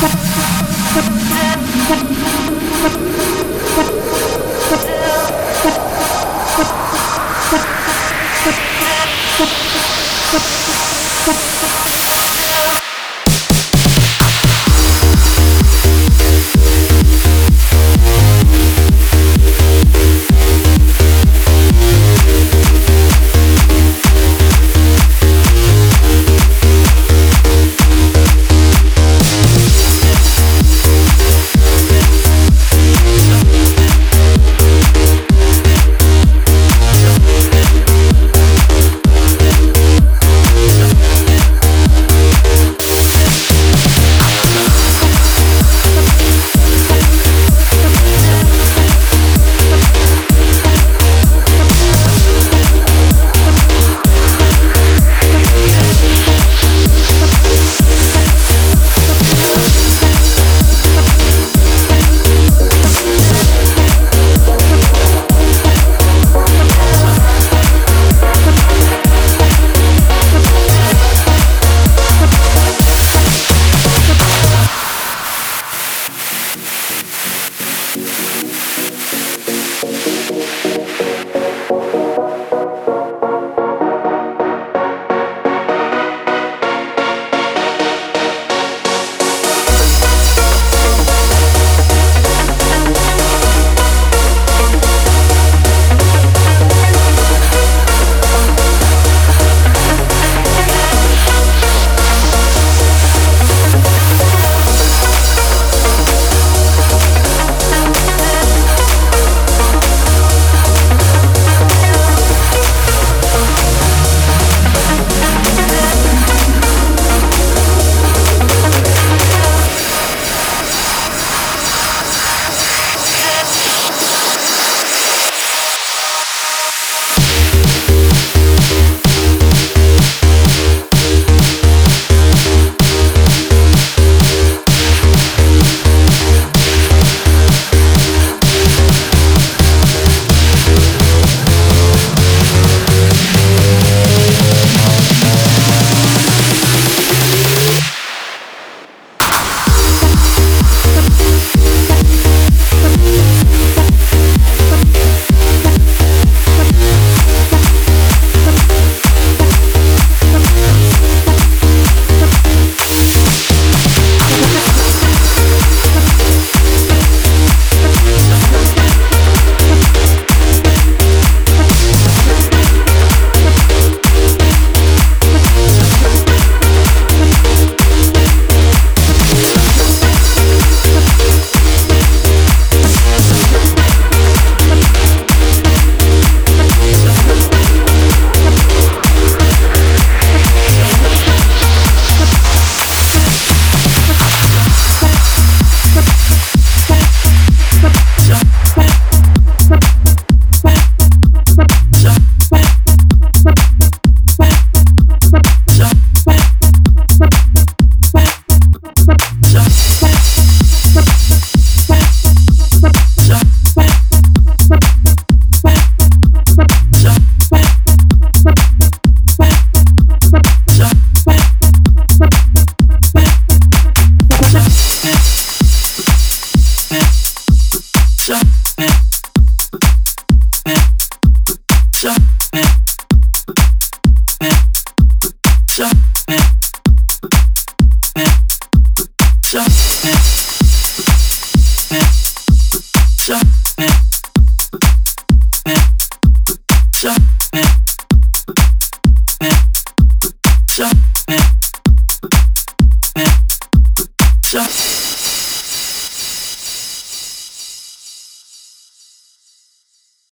Thank